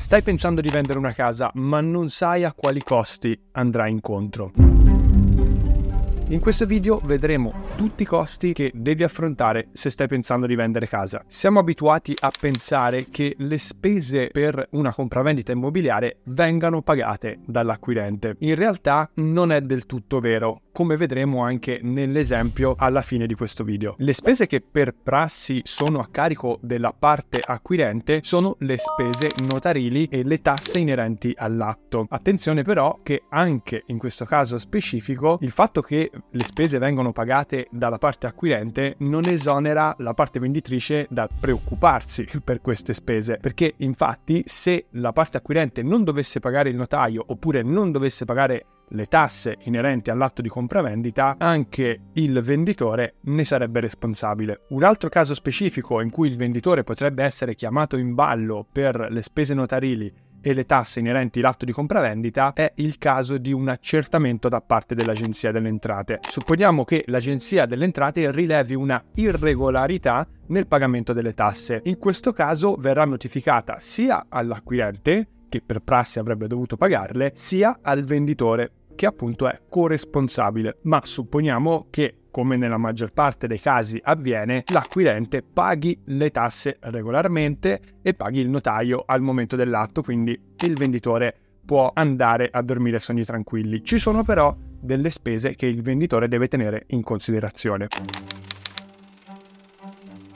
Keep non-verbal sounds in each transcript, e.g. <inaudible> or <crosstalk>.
Stai pensando di vendere una casa, ma non sai a quali costi andrai incontro. In questo video vedremo tutti i costi che devi affrontare se stai pensando di vendere casa. Siamo abituati a pensare che le spese per una compravendita immobiliare vengano pagate dall'acquirente. In realtà non è del tutto vero come vedremo anche nell'esempio alla fine di questo video. Le spese che per prassi sono a carico della parte acquirente sono le spese notarili e le tasse inerenti all'atto. Attenzione però che anche in questo caso specifico il fatto che le spese vengono pagate dalla parte acquirente non esonera la parte venditrice da preoccuparsi <laughs> per queste spese perché infatti se la parte acquirente non dovesse pagare il notaio oppure non dovesse pagare le tasse inerenti all'atto di compravendita, anche il venditore ne sarebbe responsabile. Un altro caso specifico in cui il venditore potrebbe essere chiamato in ballo per le spese notarili e le tasse inerenti all'atto di compravendita è il caso di un accertamento da parte dell'Agenzia delle Entrate. Supponiamo che l'Agenzia delle Entrate rilevi una irregolarità nel pagamento delle tasse. In questo caso verrà notificata sia all'acquirente che per prassi avrebbe dovuto pagarle, sia al venditore che appunto è corresponsabile. Ma supponiamo che come nella maggior parte dei casi avviene, l'acquirente paghi le tasse regolarmente e paghi il notaio al momento dell'atto, quindi il venditore può andare a dormire sogni tranquilli. Ci sono però delle spese che il venditore deve tenere in considerazione.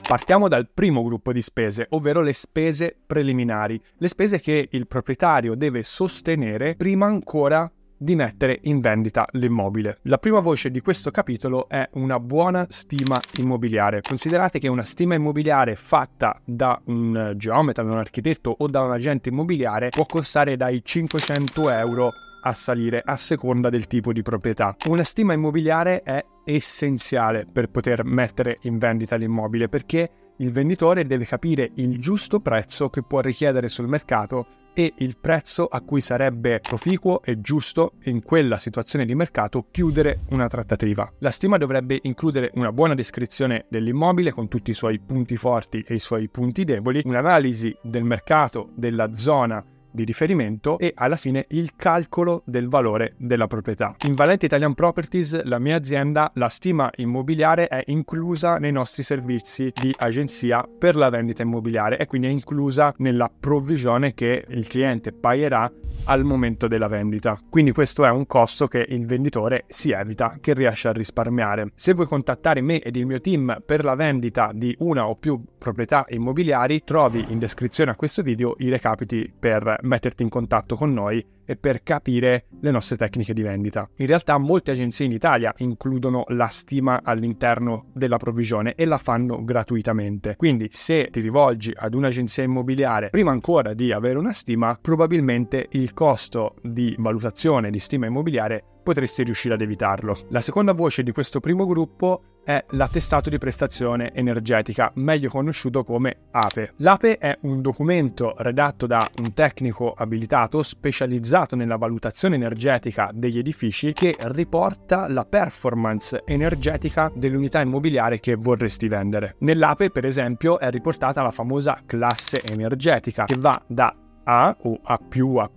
Partiamo dal primo gruppo di spese, ovvero le spese preliminari, le spese che il proprietario deve sostenere prima ancora di mettere in vendita l'immobile. La prima voce di questo capitolo è una buona stima immobiliare. Considerate che una stima immobiliare fatta da un geometra, da un architetto o da un agente immobiliare può costare dai 500 euro a salire a seconda del tipo di proprietà. Una stima immobiliare è essenziale per poter mettere in vendita l'immobile perché il venditore deve capire il giusto prezzo che può richiedere sul mercato e il prezzo a cui sarebbe proficuo e giusto in quella situazione di mercato chiudere una trattativa. La stima dovrebbe includere una buona descrizione dell'immobile con tutti i suoi punti forti e i suoi punti deboli, un'analisi del mercato, della zona di riferimento e alla fine il calcolo del valore della proprietà. In Valente Italian Properties, la mia azienda, la stima immobiliare è inclusa nei nostri servizi di agenzia per la vendita immobiliare e quindi è inclusa nella provvisione che il cliente pagherà al momento della vendita. Quindi questo è un costo che il venditore si evita, che riesce a risparmiare. Se vuoi contattare me ed il mio team per la vendita di una o più proprietà immobiliari, trovi in descrizione a questo video i recapiti per metterti in contatto con noi e per capire le nostre tecniche di vendita. In realtà molte agenzie in Italia includono la stima all'interno della provvisione e la fanno gratuitamente. Quindi se ti rivolgi ad un'agenzia immobiliare prima ancora di avere una stima, probabilmente il costo di valutazione di stima immobiliare potresti riuscire ad evitarlo. La seconda voce di questo primo gruppo è l'attestato di prestazione energetica, meglio conosciuto come APE. L'APE è un documento redatto da un tecnico abilitato specializzato nella valutazione energetica degli edifici che riporta la performance energetica dell'unità immobiliare che vorresti vendere. Nell'APE, per esempio, è riportata la famosa classe energetica che va da A o A+, A++,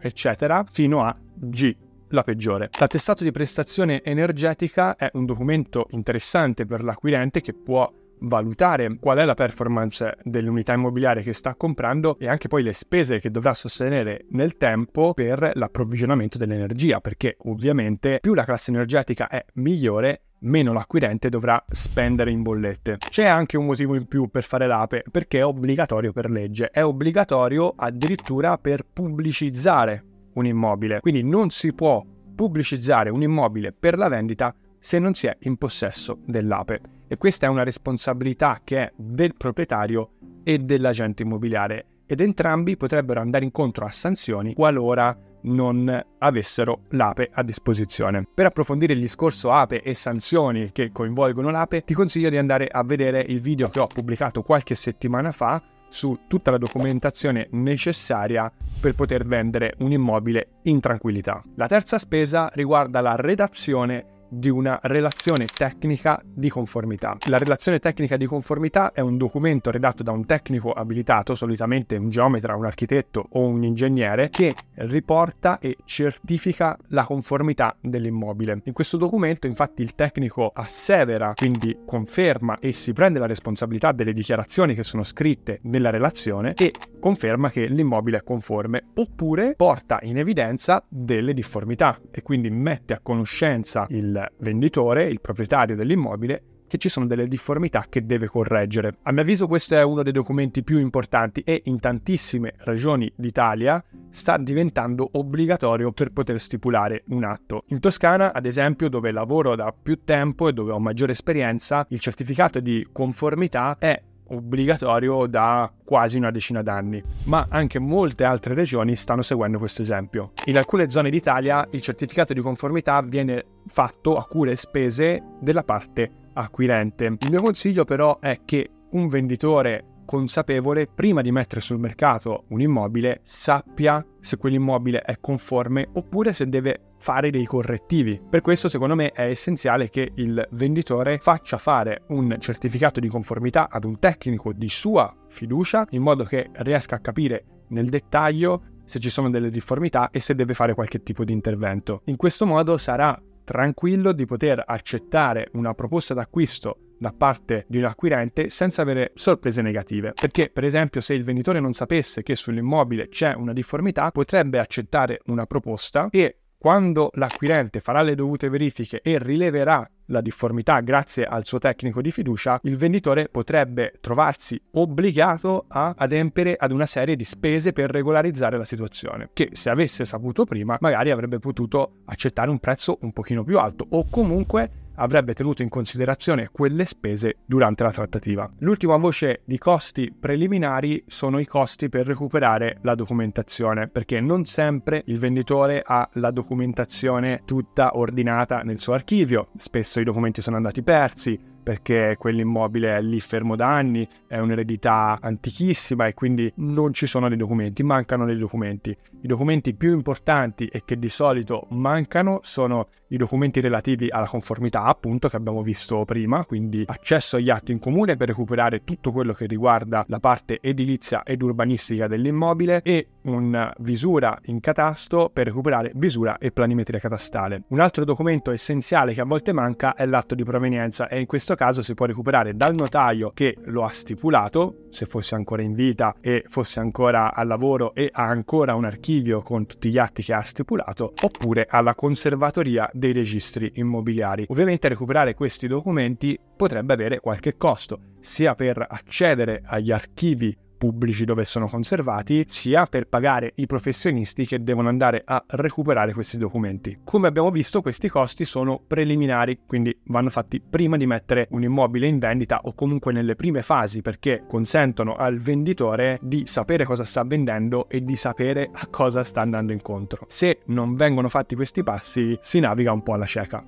eccetera, fino a G, la peggiore. L'attestato di prestazione energetica è un documento interessante per l'acquirente che può valutare qual è la performance dell'unità immobiliare che sta comprando e anche poi le spese che dovrà sostenere nel tempo per l'approvvigionamento dell'energia, perché ovviamente più la classe energetica è migliore, meno l'acquirente dovrà spendere in bollette. C'è anche un motivo in più per fare l'APE, perché è obbligatorio per legge, è obbligatorio addirittura per pubblicizzare un immobile. Quindi non si può pubblicizzare un immobile per la vendita se non si è in possesso dell'APE. E questa è una responsabilità che è del proprietario e dell'agente immobiliare ed entrambi potrebbero andare incontro a sanzioni qualora non avessero l'APE a disposizione. Per approfondire il discorso APE e sanzioni che coinvolgono l'APE, ti consiglio di andare a vedere il video che ho pubblicato qualche settimana fa su tutta la documentazione necessaria per poter vendere un immobile in tranquillità. La terza spesa riguarda la redazione di una relazione tecnica di conformità. La relazione tecnica di conformità è un documento redatto da un tecnico abilitato, solitamente un geometra, un architetto o un ingegnere, che riporta e certifica la conformità dell'immobile. In questo documento infatti il tecnico assevera, quindi conferma e si prende la responsabilità delle dichiarazioni che sono scritte nella relazione e conferma che l'immobile è conforme oppure porta in evidenza delle difformità e quindi mette a conoscenza il venditore, il proprietario dell'immobile che ci sono delle difformità che deve correggere. A mio avviso questo è uno dei documenti più importanti e in tantissime regioni d'Italia sta diventando obbligatorio per poter stipulare un atto. In Toscana, ad esempio, dove lavoro da più tempo e dove ho maggiore esperienza, il certificato di conformità è obbligatorio da quasi una decina d'anni, ma anche molte altre regioni stanno seguendo questo esempio. In alcune zone d'Italia il certificato di conformità viene fatto a cure e spese della parte acquirente. Il mio consiglio però è che un venditore consapevole, prima di mettere sul mercato un immobile, sappia se quell'immobile è conforme oppure se deve fare dei correttivi. Per questo secondo me è essenziale che il venditore faccia fare un certificato di conformità ad un tecnico di sua fiducia in modo che riesca a capire nel dettaglio se ci sono delle difformità e se deve fare qualche tipo di intervento. In questo modo sarà tranquillo di poter accettare una proposta d'acquisto da parte di un acquirente senza avere sorprese negative. Perché, per esempio, se il venditore non sapesse che sull'immobile c'è una difformità, potrebbe accettare una proposta e quando l'acquirente farà le dovute verifiche e rileverà la difformità grazie al suo tecnico di fiducia, il venditore potrebbe trovarsi obbligato a adempiere ad una serie di spese per regolarizzare la situazione, che se avesse saputo prima magari avrebbe potuto accettare un prezzo un pochino più alto o comunque avrebbe tenuto in considerazione quelle spese durante la trattativa. L'ultima voce di costi preliminari sono i costi per recuperare la documentazione, perché non sempre il venditore ha la documentazione tutta ordinata nel suo archivio, spesso i documenti sono andati persi, perché quell'immobile è lì fermo da anni, è un'eredità antichissima e quindi non ci sono dei documenti, mancano dei documenti. I documenti più importanti e che di solito mancano sono i documenti relativi alla conformità, appunto, che abbiamo visto prima, quindi accesso agli atti in comune per recuperare tutto quello che riguarda la parte edilizia ed urbanistica dell'immobile e una visura in catasto per recuperare visura e planimetria catastale. Un altro documento essenziale che a volte manca è l'atto di provenienza e in questo caso si può recuperare dal notaio che lo ha stipulato, se fosse ancora in vita e fosse ancora al lavoro e ha ancora un archivio con tutti gli atti che ha stipulato, oppure alla conservatoria dei registri immobiliari. Ovviamente recuperare questi documenti potrebbe avere qualche costo, sia per accedere agli archivi pubblici dove sono conservati, sia per pagare i professionisti che devono andare a recuperare questi documenti. Come abbiamo visto, questi costi sono preliminari, quindi vanno fatti prima di mettere un immobile in vendita o comunque nelle prime fasi perché consentono al venditore di sapere cosa sta vendendo e di sapere a cosa sta andando incontro. Se non vengono fatti questi passi, si naviga un po' alla cieca.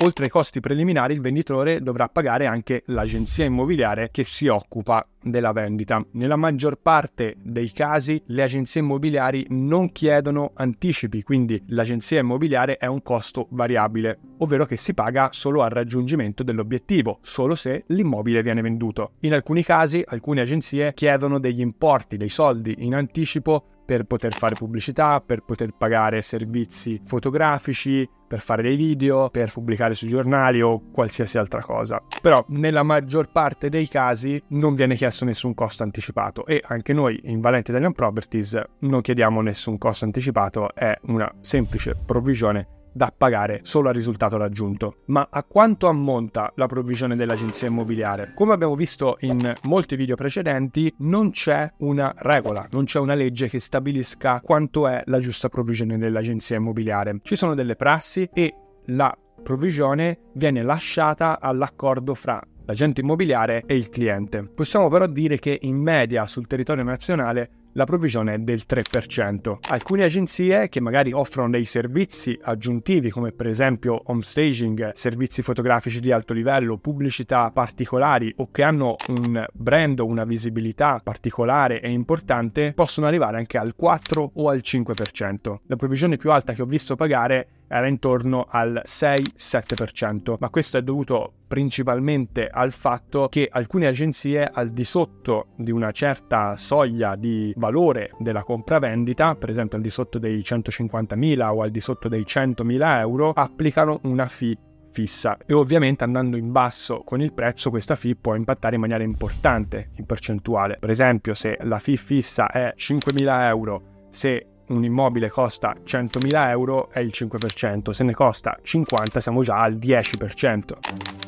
Oltre ai costi preliminari, il venditore dovrà pagare anche l'agenzia immobiliare che si occupa della vendita. Nella maggior parte dei casi le agenzie immobiliari non chiedono anticipi, quindi l'agenzia immobiliare è un costo variabile, ovvero che si paga solo al raggiungimento dell'obiettivo, solo se l'immobile viene venduto. In alcuni casi alcune agenzie chiedono degli importi, dei soldi in anticipo per poter fare pubblicità, per poter pagare servizi fotografici, per fare dei video, per pubblicare sui giornali o qualsiasi altra cosa. Però nella maggior parte dei casi non viene chiesto nessun costo anticipato e anche noi in Valente Italian Properties non chiediamo nessun costo anticipato, è una semplice provvisione da pagare solo al risultato raggiunto. Ma a quanto ammonta la provvisione dell'agenzia immobiliare? Come abbiamo visto in molti video precedenti, non c'è una regola, non c'è una legge che stabilisca quanto è la giusta provvisione dell'agenzia immobiliare. Ci sono delle prassi e la provvisione viene lasciata all'accordo fra l'agente immobiliare e il cliente. Possiamo però dire che in media sul territorio nazionale la provvigione è del 3%. Alcune agenzie che magari offrono dei servizi aggiuntivi come per esempio home staging, servizi fotografici di alto livello, pubblicità particolari o che hanno un brand o una visibilità particolare e importante possono arrivare anche al 4 o al 5%. La provvigione più alta che ho visto pagare era intorno al 6-7%, ma questo è dovuto principalmente al fatto che alcune agenzie al di sotto di una certa soglia di valore della compravendita, per esempio al di sotto dei 150.000 o al di sotto dei 100.000 euro, applicano una fee fissa e ovviamente andando in basso con il prezzo questa fee può impattare in maniera importante in percentuale. Per esempio se la fee fissa è 5.000 euro, se un immobile costa 100.000 euro è il 5%, se ne costa 50 siamo già al 10%.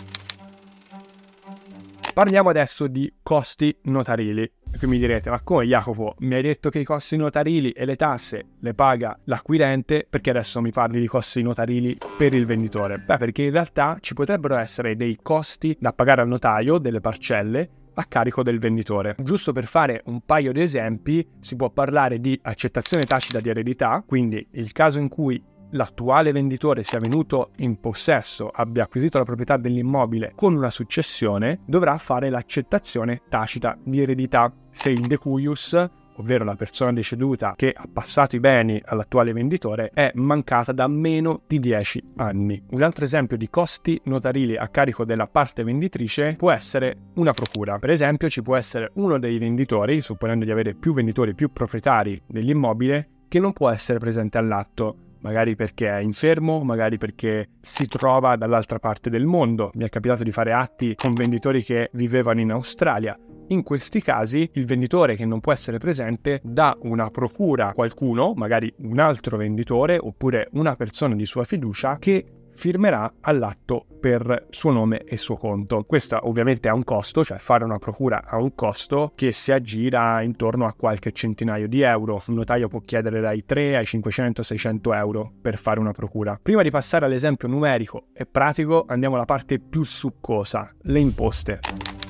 Parliamo adesso di costi notarili. Qui mi direte, ma come Jacopo, mi hai detto che i costi notarili e le tasse le paga l'acquirente, perché adesso mi parli di costi notarili per il venditore? Beh, perché in realtà ci potrebbero essere dei costi da pagare al notaio delle parcelle a carico del venditore. Giusto per fare un paio di esempi, si può parlare di accettazione tacita di eredità, quindi il caso in cui l'attuale venditore sia venuto in possesso, abbia acquisito la proprietà dell'immobile con una successione, dovrà fare l'accettazione tacita di eredità. Se il decuius ovvero la persona deceduta che ha passato i beni all'attuale venditore, è mancata da meno di 10 anni. Un altro esempio di costi notarili a carico della parte venditrice può essere una procura. Per esempio ci può essere uno dei venditori, supponendo di avere più venditori, più proprietari dell'immobile, che non può essere presente all'atto magari perché è infermo, magari perché si trova dall'altra parte del mondo. Mi è capitato di fare atti con venditori che vivevano in Australia in questi casi il venditore che non può essere presente dà una procura a qualcuno, magari un altro venditore oppure una persona di sua fiducia che firmerà all'atto per suo nome e suo conto. Questo ovviamente ha un costo, cioè fare una procura ha un costo che si aggira intorno a qualche centinaio di euro. Un notaio può chiedere dai 3 ai 500-600 euro per fare una procura. Prima di passare all'esempio numerico e pratico, andiamo alla parte più succosa, le imposte.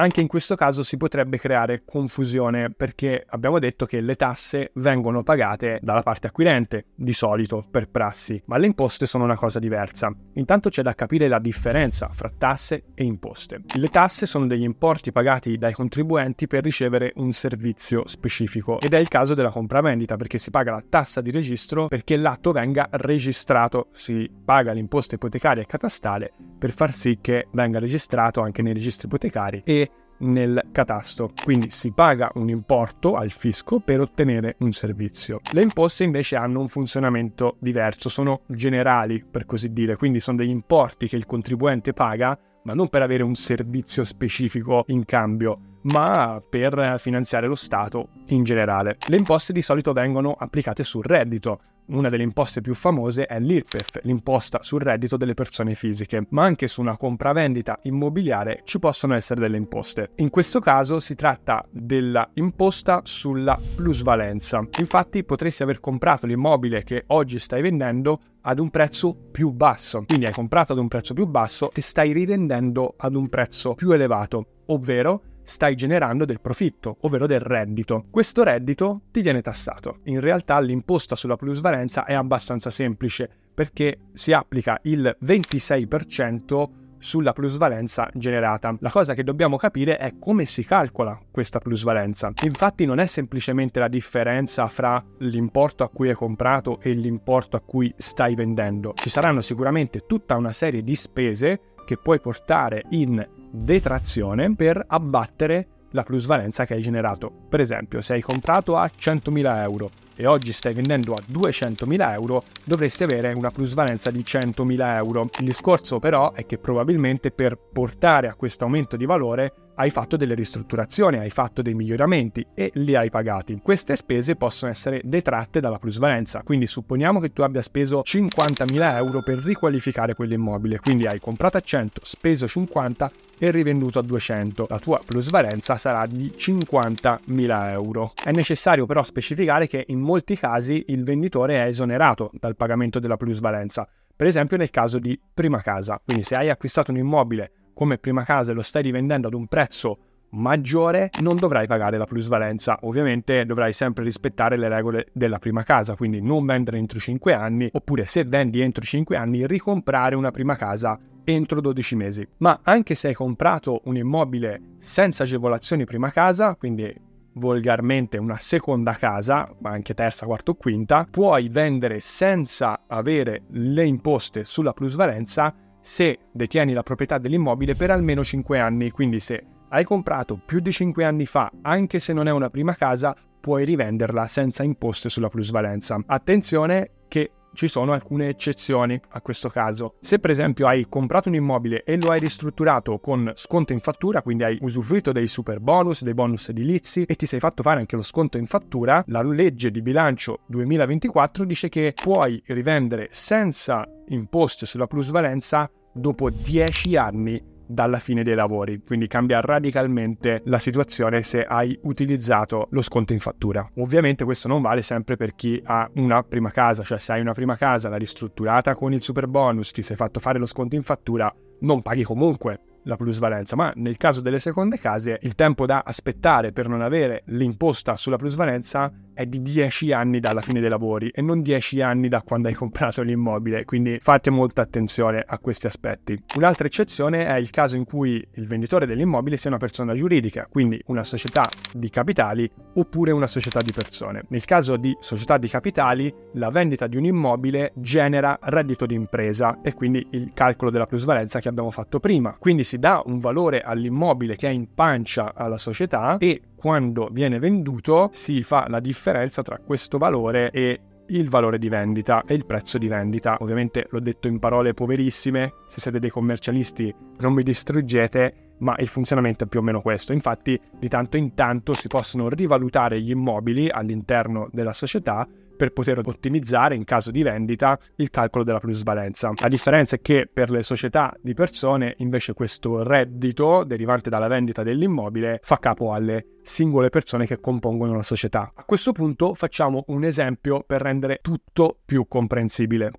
Anche in questo caso si potrebbe creare confusione perché abbiamo detto che le tasse vengono pagate dalla parte acquirente, di solito per prassi, ma le imposte sono una cosa diversa. Intanto c'è da capire la differenza fra tasse e imposte. Le tasse sono degli importi pagati dai contribuenti per ricevere un servizio specifico ed è il caso della compravendita perché si paga la tassa di registro perché l'atto venga registrato, si paga l'imposta ipotecaria e catastale per far sì che venga registrato anche nei registri ipotecari e nel catasto, quindi si paga un importo al fisco per ottenere un servizio. Le imposte invece hanno un funzionamento diverso, sono generali per così dire, quindi sono degli importi che il contribuente paga, ma non per avere un servizio specifico in cambio, ma per finanziare lo Stato in generale. Le imposte di solito vengono applicate sul reddito, una delle imposte più famose è l'IRPEF, l'imposta sul reddito delle persone fisiche, ma anche su una compravendita immobiliare ci possono essere delle imposte. In questo caso si tratta della imposta sulla plusvalenza. Infatti potresti aver comprato l'immobile che oggi stai vendendo ad un prezzo più basso. Quindi hai comprato ad un prezzo più basso e stai rivendendo ad un prezzo più elevato, ovvero stai generando del profitto, ovvero del reddito. Questo reddito ti viene tassato. In realtà l'imposta sulla plusvalenza è abbastanza semplice perché si applica il 26% sulla plusvalenza generata. La cosa che dobbiamo capire è come si calcola questa plusvalenza. Infatti non è semplicemente la differenza fra l'importo a cui hai comprato e l'importo a cui stai vendendo. Ci saranno sicuramente tutta una serie di spese che puoi portare in detrazione per abbattere la plusvalenza che hai generato. Per esempio, se hai comprato a 100.000 euro e oggi stai vendendo a 200.000 euro, dovresti avere una plusvalenza di 100.000 euro. Il discorso però è che probabilmente per portare a questo aumento di valore hai fatto delle ristrutturazioni, hai fatto dei miglioramenti e li hai pagati. Queste spese possono essere detratte dalla plusvalenza, quindi supponiamo che tu abbia speso 50.000 euro per riqualificare quell'immobile, quindi hai comprato a 100, speso 50 e rivenduto a 200. La tua plusvalenza sarà di 50.000 euro. È necessario però specificare che in molti casi il venditore è esonerato dal pagamento della plusvalenza, per esempio nel caso di prima casa. Quindi se hai acquistato un immobile come prima casa e lo stai rivendendo ad un prezzo maggiore non dovrai pagare la plusvalenza. Ovviamente dovrai sempre rispettare le regole della prima casa, quindi non vendere entro 5 anni, oppure se vendi entro 5 anni ricomprare una prima casa entro 12 mesi. Ma anche se hai comprato un immobile senza agevolazioni prima casa, quindi volgarmente una seconda casa, ma anche terza, quarta o quinta, puoi vendere senza avere le imposte sulla plusvalenza se detieni la proprietà dell'immobile per almeno 5 anni. Quindi se hai comprato più di 5 anni fa, anche se non è una prima casa, puoi rivenderla senza imposte sulla plusvalenza. Attenzione che ci sono alcune eccezioni a questo caso. Se per esempio hai comprato un immobile e lo hai ristrutturato con sconto in fattura, quindi hai usufruito dei super bonus, dei bonus edilizi e ti sei fatto fare anche lo sconto in fattura, la legge di bilancio 2024 dice che puoi rivendere senza imposte sulla plusvalenza dopo 10 anni dalla fine dei lavori, quindi cambia radicalmente la situazione se hai utilizzato lo sconto in fattura. Ovviamente questo non vale sempre per chi ha una prima casa, cioè se hai una prima casa, l'hai ristrutturata con il super bonus, ti sei fatto fare lo sconto in fattura, non paghi comunque la plusvalenza, ma nel caso delle seconde case il tempo da aspettare per non avere l'imposta sulla plusvalenza è di 10 anni dalla fine dei lavori e non 10 anni da quando hai comprato l'immobile, quindi fate molta attenzione a questi aspetti. Un'altra eccezione è il caso in cui il venditore dell'immobile sia una persona giuridica, quindi una società di capitali oppure una società di persone. Nel caso di società di capitali, la vendita di un immobile genera reddito di impresa e quindi il calcolo della plusvalenza che abbiamo fatto prima. Quindi si dà un valore all'immobile che è in pancia alla società e quando viene venduto si fa la differenza tra questo valore e il valore di vendita e il prezzo di vendita. Ovviamente l'ho detto in parole poverissime, se siete dei commercialisti non vi distruggete, ma il funzionamento è più o meno questo. Infatti di tanto in tanto si possono rivalutare gli immobili all'interno della società per poter ottimizzare in caso di vendita il calcolo della plusvalenza. La differenza è che per le società di persone invece questo reddito derivante dalla vendita dell'immobile fa capo alle singole persone che compongono la società. A questo punto facciamo un esempio per rendere tutto più comprensibile.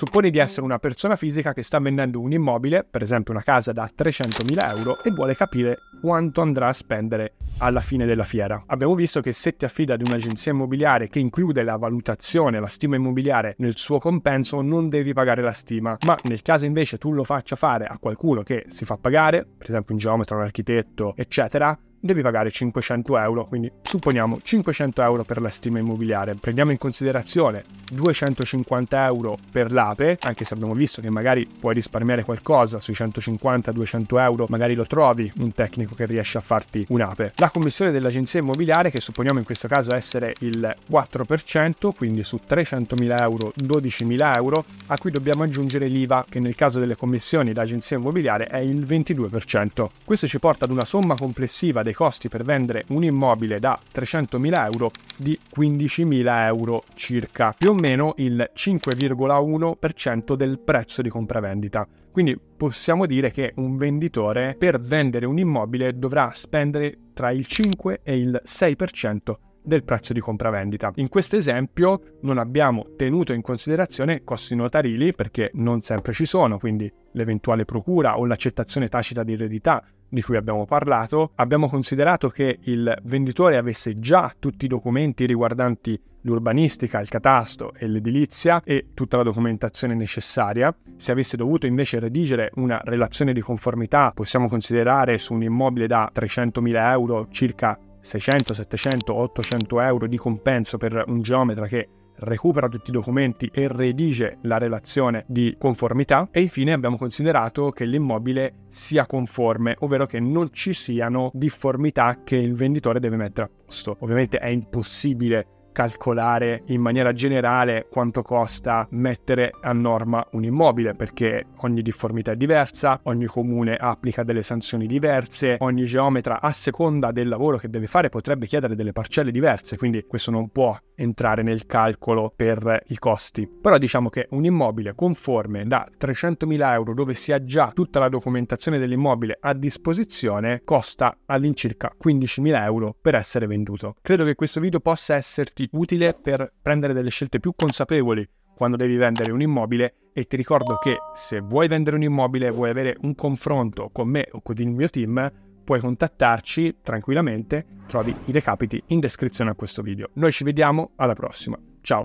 Supponi di essere una persona fisica che sta vendendo un immobile, per esempio una casa da 300.000 euro, e vuole capire quanto andrà a spendere alla fine della fiera. Abbiamo visto che se ti affida ad un'agenzia immobiliare che include la valutazione, la stima immobiliare nel suo compenso, non devi pagare la stima, ma nel caso invece tu lo faccia fare a qualcuno che si fa pagare, per esempio un geometra, un architetto, eccetera, devi pagare 500 euro, quindi supponiamo 500 euro per la stima immobiliare. Prendiamo in considerazione 250 euro per l'ape, anche se abbiamo visto che magari puoi risparmiare qualcosa sui 150-200 euro, magari lo trovi un tecnico che riesce a farti un'ape. La commissione dell'agenzia immobiliare, che supponiamo in questo caso essere il 4%, quindi su 300.000 euro 12.000 euro, a cui dobbiamo aggiungere l'IVA, che nel caso delle commissioni d'agenzia immobiliare è il 22%. Questo ci porta ad una somma complessiva dei costi per vendere un immobile da 300.000 euro di 15.000 euro circa, più o meno il 5,1% del prezzo di compravendita. Quindi possiamo dire che un venditore per vendere un immobile dovrà spendere tra il 5 e il 6% del prezzo di compravendita. In questo esempio non abbiamo tenuto in considerazione costi notarili perché non sempre ci sono, quindi l'eventuale procura o l'accettazione tacita di eredità di cui abbiamo parlato, abbiamo considerato che il venditore avesse già tutti i documenti riguardanti l'urbanistica, il catasto e l'edilizia e tutta la documentazione necessaria. Se avesse dovuto invece redigere una relazione di conformità, possiamo considerare su un immobile da 300.000 euro circa 600, 700, 800 euro di compenso per un geometra che recupera tutti i documenti e redige la relazione di conformità e infine abbiamo considerato che l'immobile sia conforme, ovvero che non ci siano difformità che il venditore deve mettere a posto. Ovviamente è impossibile calcolare in maniera generale quanto costa mettere a norma un immobile perché ogni difformità è diversa, ogni comune applica delle sanzioni diverse, ogni geometra a seconda del lavoro che deve fare potrebbe chiedere delle parcelle diverse, quindi questo non può entrare nel calcolo per i costi. Però diciamo che un immobile conforme da 300.000 euro dove si ha già tutta la documentazione dell'immobile a disposizione costa all'incirca 15.000 euro per essere venduto. Credo che questo video possa esserti utile per prendere delle scelte più consapevoli quando devi vendere un immobile e ti ricordo che se vuoi vendere un immobile e vuoi avere un confronto con me o con il mio team, puoi contattarci tranquillamente, trovi i recapiti in descrizione a questo video. Noi ci vediamo alla prossima. Ciao!